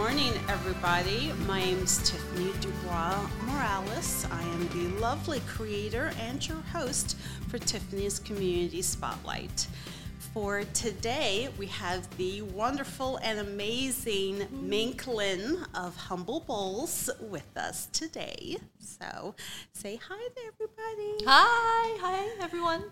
morning, everybody. My name is Tiffany Dubois Morales. I am the lovely creator and your host for Tiffany's Community Spotlight. For today, we have the wonderful and amazing Mink Lin of Humble Bowls with us today. So, say hi to everybody. Hi, hi everyone.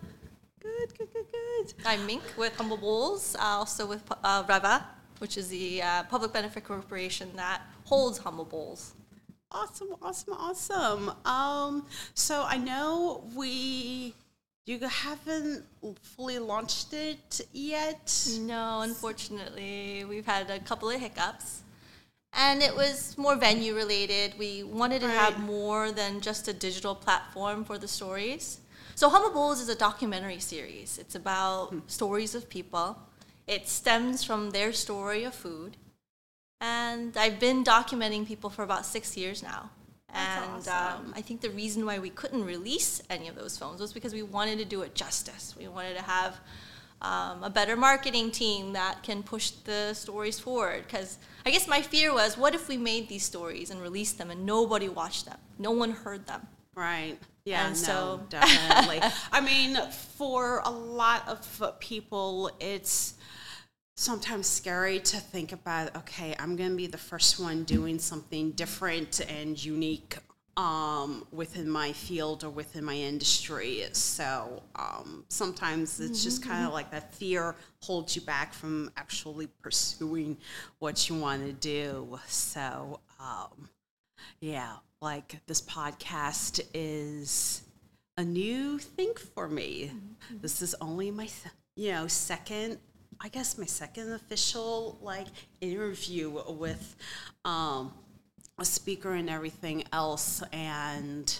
Good, good, good, good. I'm Mink with Humble Bowls, uh, also with uh, Reva, which is the uh, public benefit corporation that holds Humble Bowls. Awesome, awesome, awesome. Um, so I know we you haven't fully launched it yet. No, unfortunately, we've had a couple of hiccups. And it was more venue related. We wanted to Right. have more than just a digital platform for the stories. So, Humble Bowls is a documentary series. It's about stories of people. It stems from their story of food. And I've been documenting people for about six years now. That's and awesome. um, I think the reason why we couldn't release any of those films was because we wanted to do it justice. We wanted to have um, a better marketing team that can push the stories forward. Because I guess my fear was, what if we made these stories and released them and nobody watched them? No one heard them. Right. Yeah, And no, so- definitely. I mean, for a lot of people, it's sometimes scary to think about, okay, I'm going to be the first one doing something different and unique um, within my field or within my industry. So um, sometimes it's just kind of like that fear holds you back from actually pursuing what you want to do. So, um, yeah, like this podcast is a new thing for me. This is only my, se- you know, second, I guess my second official like interview with um, a speaker and everything else. And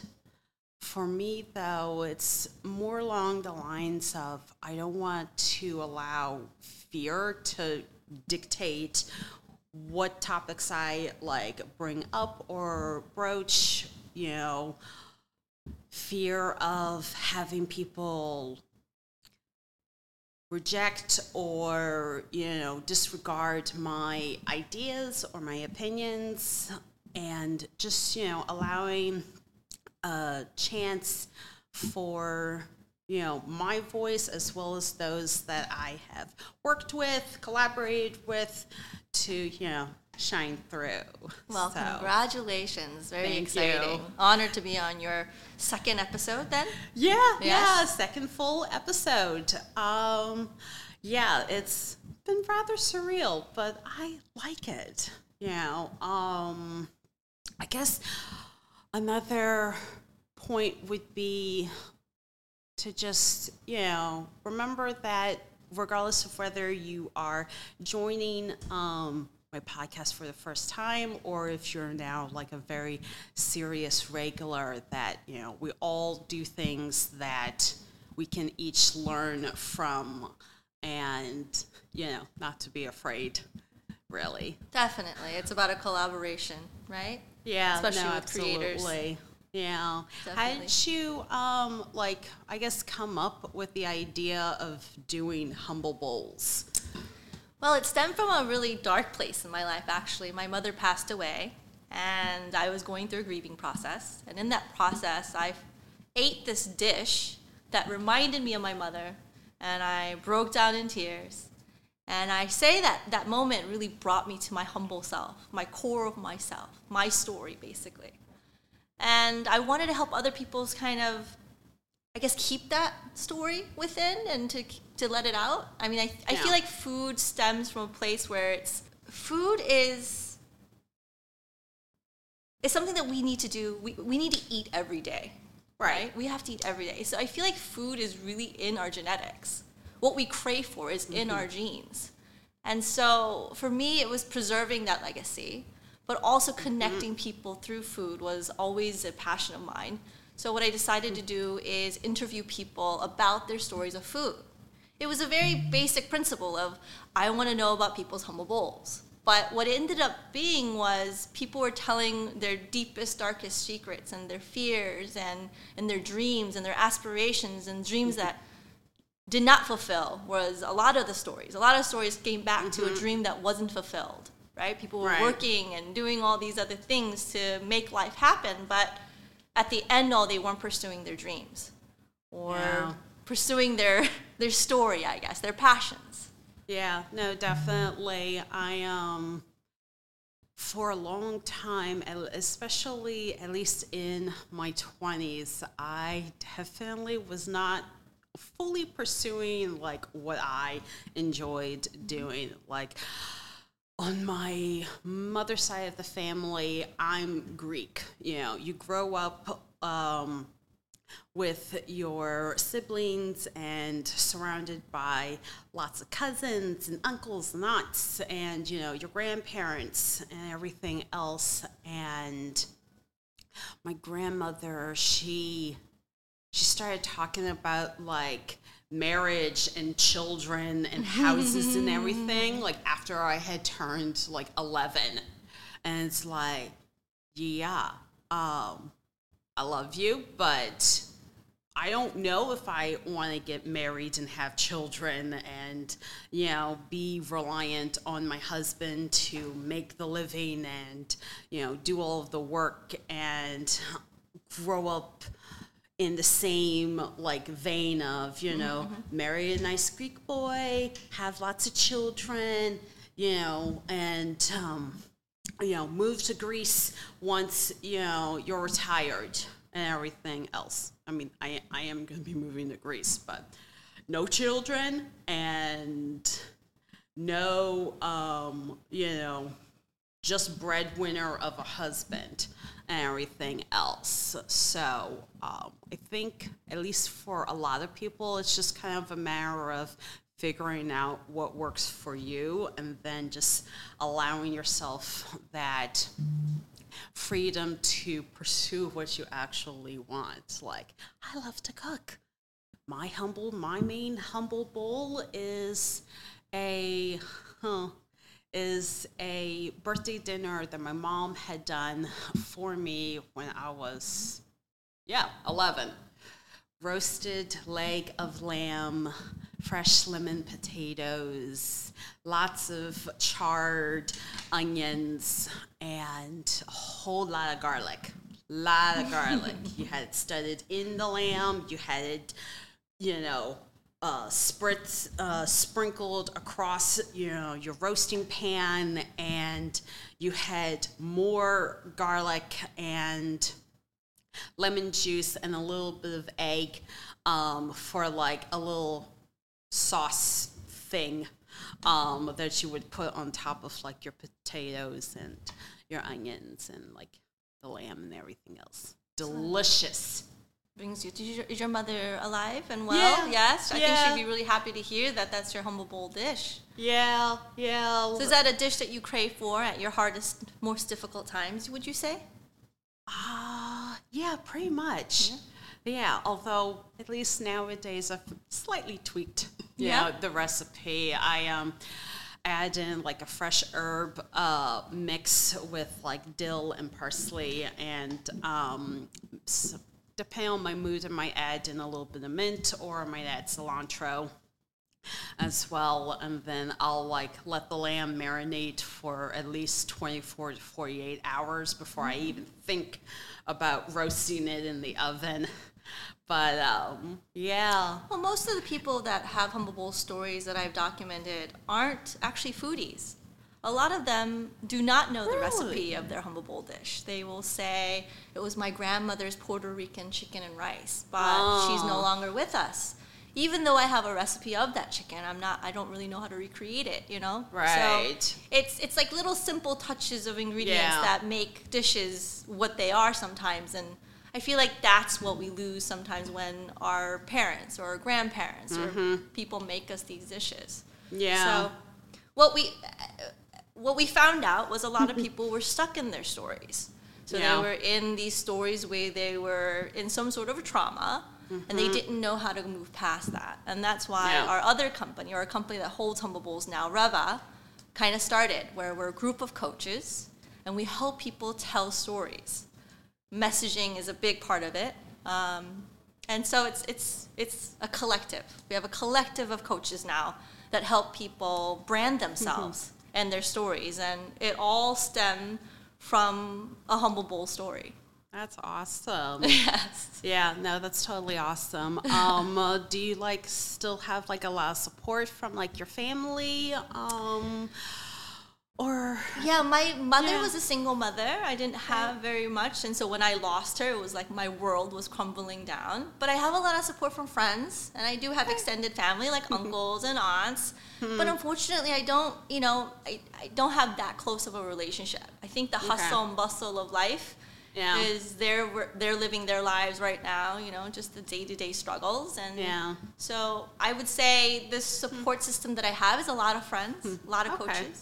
for me, though, it's more along the lines of I don't want to allow fear to dictate what topics I like bring up or broach, you know, fear of having people reject or, you know, disregard my ideas or my opinions and just, you know, allowing a chance for you know my voice as well as those that I have worked with, collaborated with, to you know shine through. Well, So, congratulations. Very Thank exciting. you. Honored to be on your second episode then. Yeah, yeah, second full episode. Um, yeah, it's been rather surreal, but I like it. You know, um, I guess another point would be to just, you know, remember that regardless of whether you are joining um, my podcast for the first time or if you're now like a very serious regular, that, you know, we all do things that we can each learn from and, you know, not to be afraid, really. Definitely. It's about a collaboration, right? Yeah, Especially no, with creators. absolutely. Yeah. How did you, um, like, I guess, come up with the idea of doing humble bowls? Well, it stemmed from a really dark place in my life, actually. My mother passed away, and I was going through a grieving process. And in that process, I ate this dish that reminded me of my mother, and I broke down in tears. And I say that that moment really brought me to my humble self, my core of myself, my story, basically. And I wanted to help other people's kind of I guess keep that story within and to to let it out. I mean, I I feel like food stems from a place where it's food is is something that we need to do. We we need to eat every day. Right. We have to eat every day. So I feel like food is really in our genetics. What we crave for is in mm-hmm. our genes. And so for me it was preserving that legacy, but also mm-hmm. connecting people through food was always a passion of mine. So what I decided to do is interview people about their stories of food. It was a very basic principle of I want to know about people's humble bowls. But what it ended up being was people were telling their deepest, darkest secrets and their fears and, and their dreams and their aspirations and dreams that did not fulfill was a lot of the stories. A lot of stories came back to a mm-hmm. dream that wasn't fulfilled, right? People were Right. working and doing all these other things to make life happen, but at the end, all they weren't pursuing their dreams or Yeah. pursuing their their story, I guess, their passions. Yeah, no, definitely. I um for a long time, especially at least in my 20s, I definitely was not fully pursuing like what I enjoyed doing. Like on my mother's side of the family, I'm Greek. You know, you grow up um, with your siblings and surrounded by lots of cousins and uncles and aunts and you know your grandparents and everything else and my grandmother she she started talking about like marriage and children and houses and everything like after I had turned like 11 and it's like yeah um I love you but I don't know if I want to get married and have children and, you know, be reliant on my husband to make the living and, you know, do all of the work and grow up in the same like vein of, you know, marry a nice Greek boy, have lots of children, you know, and um, you know, move to Greece once, you know, you're retired and everything else. I mean, I, I am going to be moving to Greece, but no children and no, um, you know, just breadwinner of a husband and everything else. So um, I think, at least for a lot of people, it's just kind of a matter of figuring out what works for you and then just allowing yourself that freedom to pursue what you actually want. Like, I love to cook. My humble, my main humble bowl is a, huh, is a birthday dinner that my mom had done for me when I was, yeah, 11. Roasted leg of lamb, fresh lemon potatoes, lots of charred onions, and a whole lot of garlic. Lot of garlic. you had it studded in the lamb. You had it, you know, uh, spritz, uh, sprinkled across, you know, your roasting pan, and you had more garlic and lemon juice and a little bit of egg um, for like a little sauce thing um, that you would put on top of like your potatoes and your onions and like the lamb and everything else. Delicious. Brings you. Is your, is your mother alive and well? Yeah. Yes. I Yeah. think she'd be really happy to hear that that's your humble bowl dish. Yeah, yeah. So is that a dish that you crave for at your hardest, most difficult times? Would you say? Ah, yeah, pretty much. Yeah. although at least nowadays I've slightly tweaked, Yeah. know, the recipe. I um add in like a fresh herb uh, mix with like dill and parsley, and um, s- depending on my mood, I might add in a little bit of mint or I might add cilantro as well. And then i'll like let the lamb marinate for at least 24 to 48 hours before i even think about roasting it in the oven. But um yeah. Well, most of the people that have humble bowl stories that I've documented aren't actually foodies. A lot of them do not know the Really? recipe of their humble bowl dish. They will say it was my grandmother's Puerto Rican chicken and rice, but she's no Oh. longer with us. Even though I have a recipe of that chicken, I'm not. I don't really know how to recreate it. You know, Right. So it's it's like little simple touches of ingredients Yeah. that make dishes what they are sometimes, and I feel like that's what we lose sometimes when our parents or our grandparents or people make us these dishes. Mm-hmm. Yeah. So what we what we found out was a lot of people were stuck in their stories. So Yeah. they were in these stories where they were in some sort of a trauma and they didn't know how to move past that. And that's why Mm-hmm. Yeah. our other company or a company that holds Humble Bowls now, Reva, kind of started where we're a group of coaches and we help people tell stories. Messaging is a big part of it. Um, and so it's, it's, it's a collective. We have a collective of coaches now that help people brand themselves and their stories, and it all stemmed from a humble bowl story. That's awesome. Yes. Yeah, no, that's totally awesome. Um, uh, do you like still have like a lot of support from like your family? Um, or Yeah, my mother Yeah. was a single mother. I didn't have very much, and so when I lost her, it was like my world was crumbling down. But I have a lot of support from friends, and I do have extended family like uncles and aunts. Hmm. But unfortunately, I don't, you know, I, I don't have that close of a relationship. I think the hustle and bustle of life Yeah. is they're they're living their lives right now. You know, just the day to day struggles, and Yeah. So I would say the support system that I have is a lot of friends, a lot of Hmm. Okay. coaches.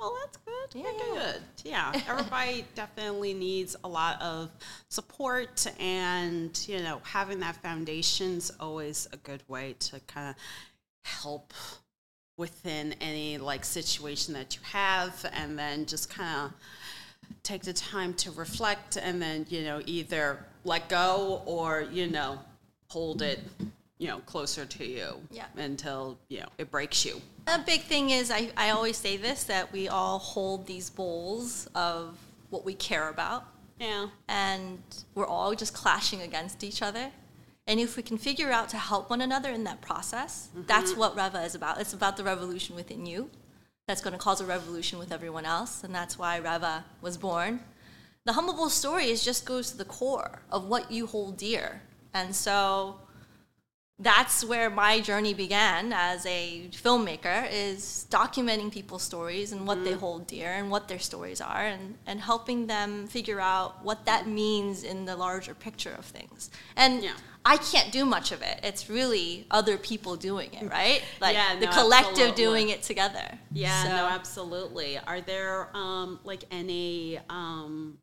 Well, that's good. Yeah, Good, good. Yeah, everybody definitely needs a lot of support, and you know, having that foundation's always a good way to kind of help within any like situation that you have, and then just kind of take the time to reflect, and then you know, either let go or you know, hold it, you know, closer to you Yeah. until you know it breaks you. A big thing is I, I always say this that we all hold these bowls of what we care about Yeah. and we're all just clashing against each other. And if we can figure out to help one another in that process, mm-hmm. that's what Reva is about. It's about the revolution within you that's going to cause a revolution with everyone else. And that's why Reva was born. The Humble Bowl story is just goes to the core of what you hold dear. And so that's where my journey began as a filmmaker is documenting people's stories and what they hold dear and what their stories are and, and helping them figure out what that means in the larger picture of things and Yeah. i can't do much of it it's really other people doing it right like Yeah, the collective absolutely. doing it together Yeah, So- no, absolutely. Are there um, like any um,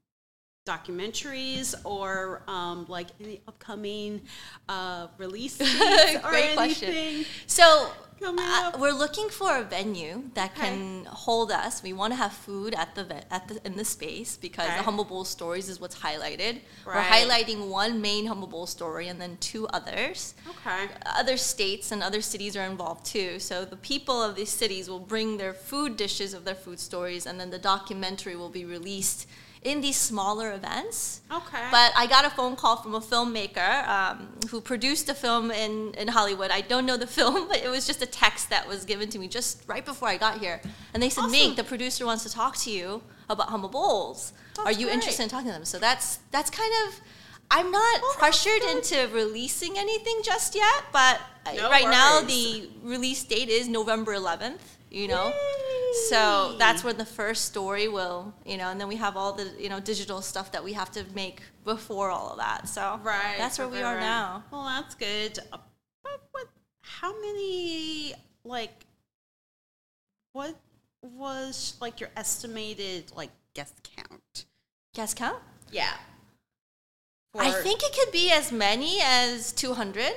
documentaries or um, like any upcoming uh, releases or Great question. anything? So uh, we're looking for a venue that Okay. can hold us. We want to have food at the ve- at the in the space because Okay. the Humble Bowl stories is what's highlighted. We're highlighting one main Humble Bowl story and then two others. Okay. Other states and other cities are involved too. So the people of these cities will bring their food dishes of their food stories, and then the documentary will be released in these smaller events. Okay. But I got a phone call from a filmmaker um, who produced a film in, in Hollywood. I don't know the film, but it was just a text that was given to me just right before I got here. And they said, Awesome. Mink, the producer wants to talk to you about Humble Bowls. Are you great. interested in talking to them? So that's that's kind of. I'm not Oh, pressured into releasing anything just yet, but uh, No right now the release date is November 11th. You know, so that's when the first story will, you know, and then we have all the, you know, digital stuff that we have to make before all of that. So Right. that's where we are right. now. Well, that's good. But what? How many? Like, what was like your estimated like guest count? Guess count? Yeah. I think it could be as many as 200.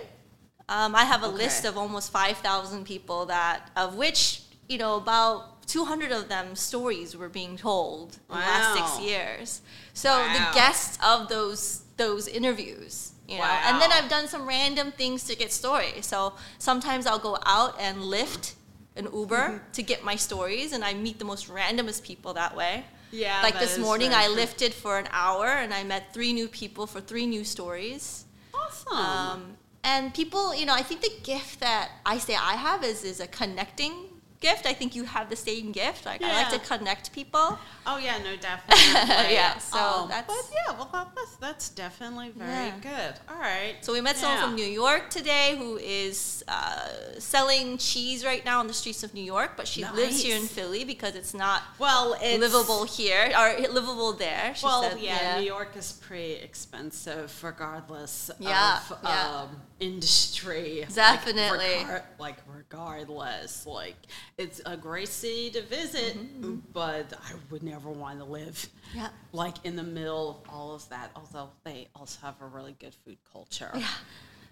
Um, I have a list of almost 5,000 people that, of which, you know, about 200 of them stories were being told in the last six years. So Wow. the guests of those those interviews, you know, and then I've done some random things to get stories. So sometimes I'll go out and lift an Uber Mm-hmm. to get my stories, and I meet the most randomest people that way. Yeah. like this morning, I lifted for an hour, and I met three new people for three new stories. Awesome. Um, and people, you know, I think the gift that I say I have is is a connecting gift. I think you have the same gift. Like I like to connect people. oh yeah, no, definitely. Yeah, so Um, that's- But yeah, well, that, that's that's definitely very Yeah. good. All right. So we met someone from New York today who is uh, selling cheese right now on the streets of New York, but she lives here in Philly because it's not Well, it's livable here or livable there. She Well, said, yeah, New York is pretty expensive, regardless Yeah, of yeah. um, industry. Like, Definitely. regar- Like, regardless, like it's a great city to visit, mm-hmm, mm-hmm, but I would never want to live Yeah. like in the middle of all of that. Although they also have a really good food culture. Yeah.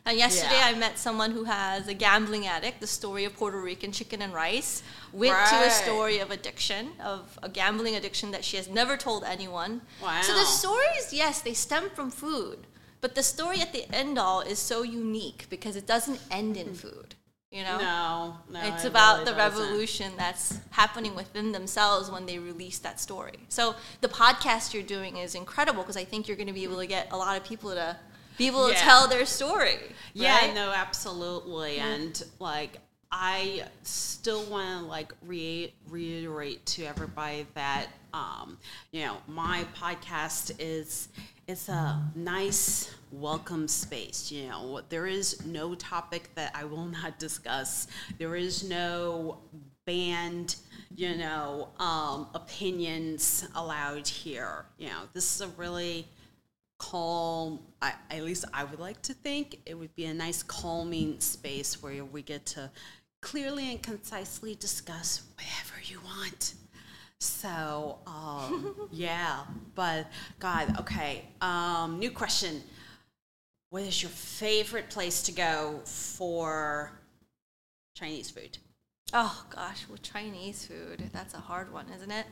And yesterday Yeah. I met someone who has a gambling addict, the story of Puerto Rican chicken and rice, went to a story of addiction, of a gambling addiction that she has never told anyone. Wow. So the stories, yes, they stem from food, but the story at the end all is so unique because it doesn't end in mm-hmm. food. You know, No, no. it's it about really the doesn't. revolution that's happening within themselves when they release that story. So the podcast you're doing is incredible because I think you're going to be able to get a lot of people to be able to tell their story. Yeah, right? no, absolutely. And like I still want to like re- reiterate to everybody that um, you know my podcast is it's a nice welcome space. You know, there is no topic that I will not discuss. There is no banned you know um, opinions allowed here. You know, this is a really calm I, at least i would like to think it would be a nice calming space where we get to clearly and concisely discuss whatever you want so um, yeah but god okay um, new question what is your favorite place to go for chinese food Oh gosh, with Chinese food. That's a hard one, isn't it?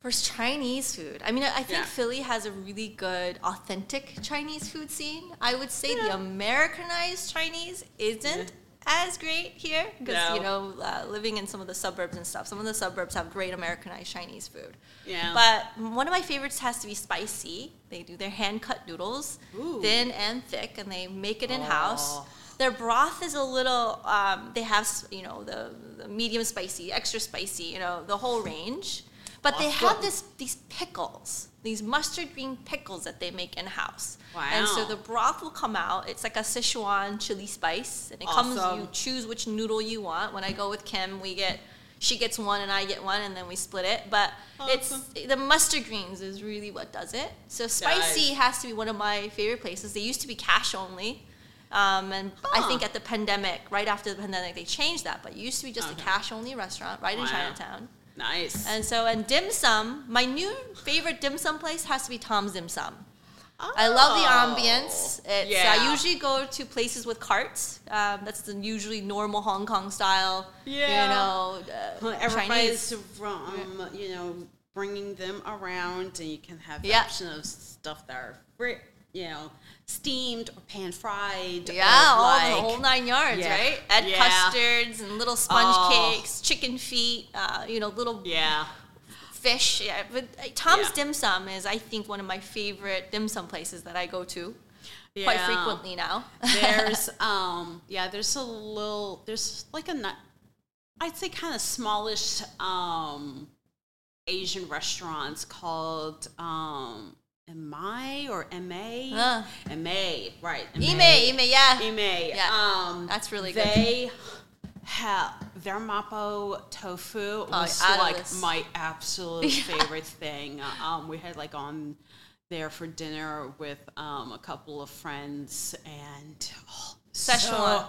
First, Chinese food. I mean, I think Yeah. Philly has a really good, authentic Chinese food scene. I would say the Americanized Chinese isn't as great here because No. you know, uh, living in some of the suburbs and stuff. Some of the suburbs have great Americanized Chinese food. Yeah. But one of my favorites has to be Spice C. They do their hand cut noodles, Ooh. thin and thick, and they make it in house. Oh. Their broth is a little. Um, they have you know the, the medium spicy, extra spicy, you know the whole range. But they have this these pickles, these mustard green pickles that they make in house. Wow. And so the broth will come out. It's like a Sichuan chili spice, and it comes. You choose which noodle you want. When I go with Kim, we get. She gets one and I get one, and then we split it. But Awesome. it's the mustard greens is really what does it. So Spice C has to be one of my favorite places. They used to be cash only, um, and I think at the pandemic, right after the pandemic, they changed that. But it used to be just Okay. a cash only restaurant right in Chinatown. Nice And so, and dim sum, my new favorite dim sum place has to be Tom's Dim Sum. Oh. I love the Oh. ambience. It's, yeah. I usually go to places with carts. Um, that's the usually normal Hong Kong style. Yeah. You know, uh, everybody's Chinese. from you know bringing them around and you can have the Yeah. option of stuff that are fri- you know steamed or pan fried Yeah, all like, the whole nine yards, Yeah. right? Egg Yeah. custards and little sponge Oh. cakes, chicken feet, uh, you know, little yeah fish. Yeah, but uh, Tom's. Dim Sum is, I think, one of my favorite dim sum places that I go to quite frequently now. there's um yeah there's a little there's like a i'd say kind of smallish um asian restaurants called um Mai or Ma? Ma, right. Ime, Ime, yeah. Ime. Yeah. Um, That's really good. They have their mapo tofu was out of like my absolute favorite thing. Um, we had like on there for dinner with um, a couple of friends and oh, Szechuan. so-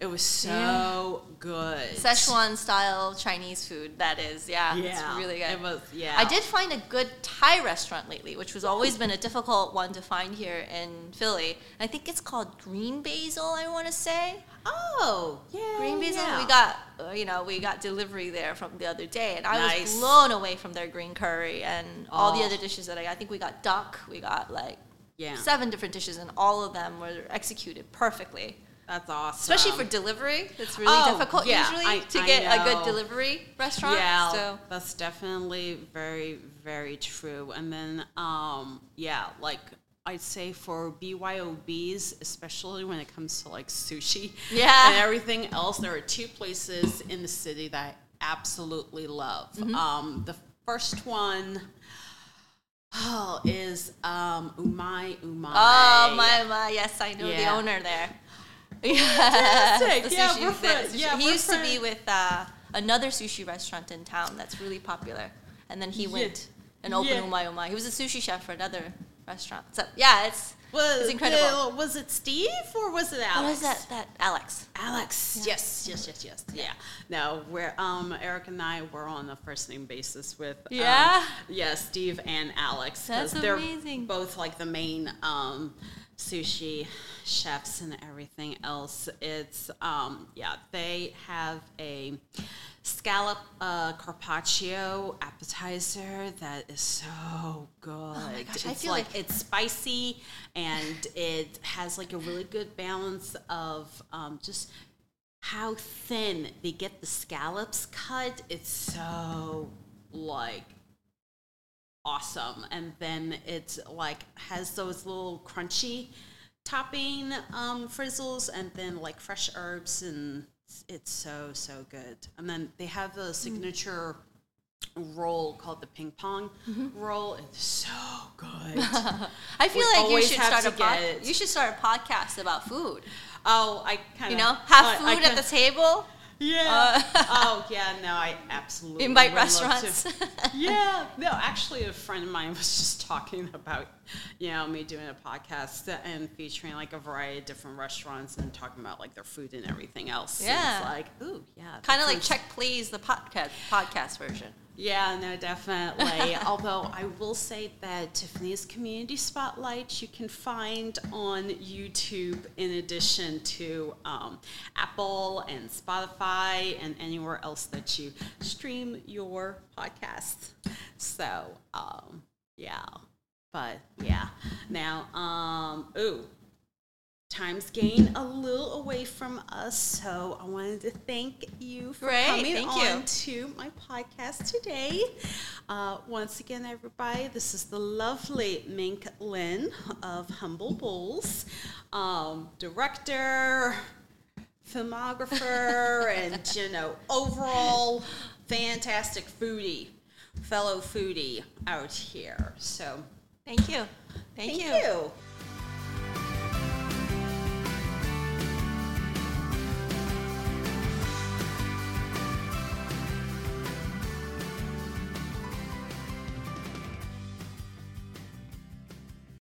it was so Yeah. good. Szechuan style Chinese food, that is. Yeah, Yeah, it's really good. It was yeah. I did find a good Thai restaurant lately, which was always been a difficult one to find here in Philly. I think it's called Green Basil. I want to say Oh yeah. Green Basil. yeah. We got uh, you know we got delivery there from the other day, and I was blown away from their green curry and all the Oh. other dishes that I got. I think we got duck. We got like Yeah. seven different dishes, and all of them were executed perfectly. That's awesome. Especially for delivery, it's really Oh, difficult yeah, usually I- to I get a good delivery restaurant. Yeah, So that's definitely very, very true. And then, um, yeah, like I'd say for BYOBs, especially when it comes to like sushi Yeah. and everything else, there are two places in the city that I absolutely love. Mm-hmm. Um, the first one oh, is um, Umai Umai. Oh my my! Yes, I know the owner there. Fantastic. The Yeah, sushi- we're friends. Yeah, he used to be with uh, another sushi restaurant in town that's really popular, and then he Yeah. went and opened Yeah. Umai Umai. He was a sushi chef for another restaurant. So yeah, it's Was, it's incredible. the- was it Steve or was it Alex? what is that? That Alex. Alex. Yes, yes, yes, yes. Yeah. No, we're um Eric and I were on a first name basis with um, Yeah? yeah, Steve and Alex. 'cause That's they're amazing. both like the main um sushi chefs and everything else. It's um yeah, they have a scallop uh, carpaccio appetizer that is so good. Oh my gosh, I it's feel like, like- it's spicy and it has like a really good balance of um, just how thin they get the scallops cut. It's so like awesome. And then it's like has those little crunchy topping um, frizzles and then like fresh herbs and it's, so so good. And then they have the signature roll called the ping pong roll. It's so good. I feel We like you should start a pod- you should start a podcast about food. oh, I kind of You know, have food at the table. Yeah. Uh, oh yeah, no, I absolutely Invite would love to. restaurants. yeah, no, actually, a friend of mine was just talking about, you know, me doing a podcast and featuring like a variety of different restaurants and talking about like their food and everything else. And Yeah. it's like, ooh, yeah, kind of like check please the podcast podcast version. Yeah, no, definitely. Although I will say that Tiffany's Community Spotlight you can find on YouTube in addition to um, Apple and Spotify and anywhere else that you stream your podcast. So, um, yeah. But yeah. Now, um, ooh, time's gained a little away us, so I wanted to thank you for Great, coming thank you. on to my podcast today. Uh, once again, everybody, this is the lovely Mink Lin of Humble Bowls, um, director, filmographer, and you know, overall fantastic foodie, fellow foodie out here. So, Thank you. Thank, thank you. you.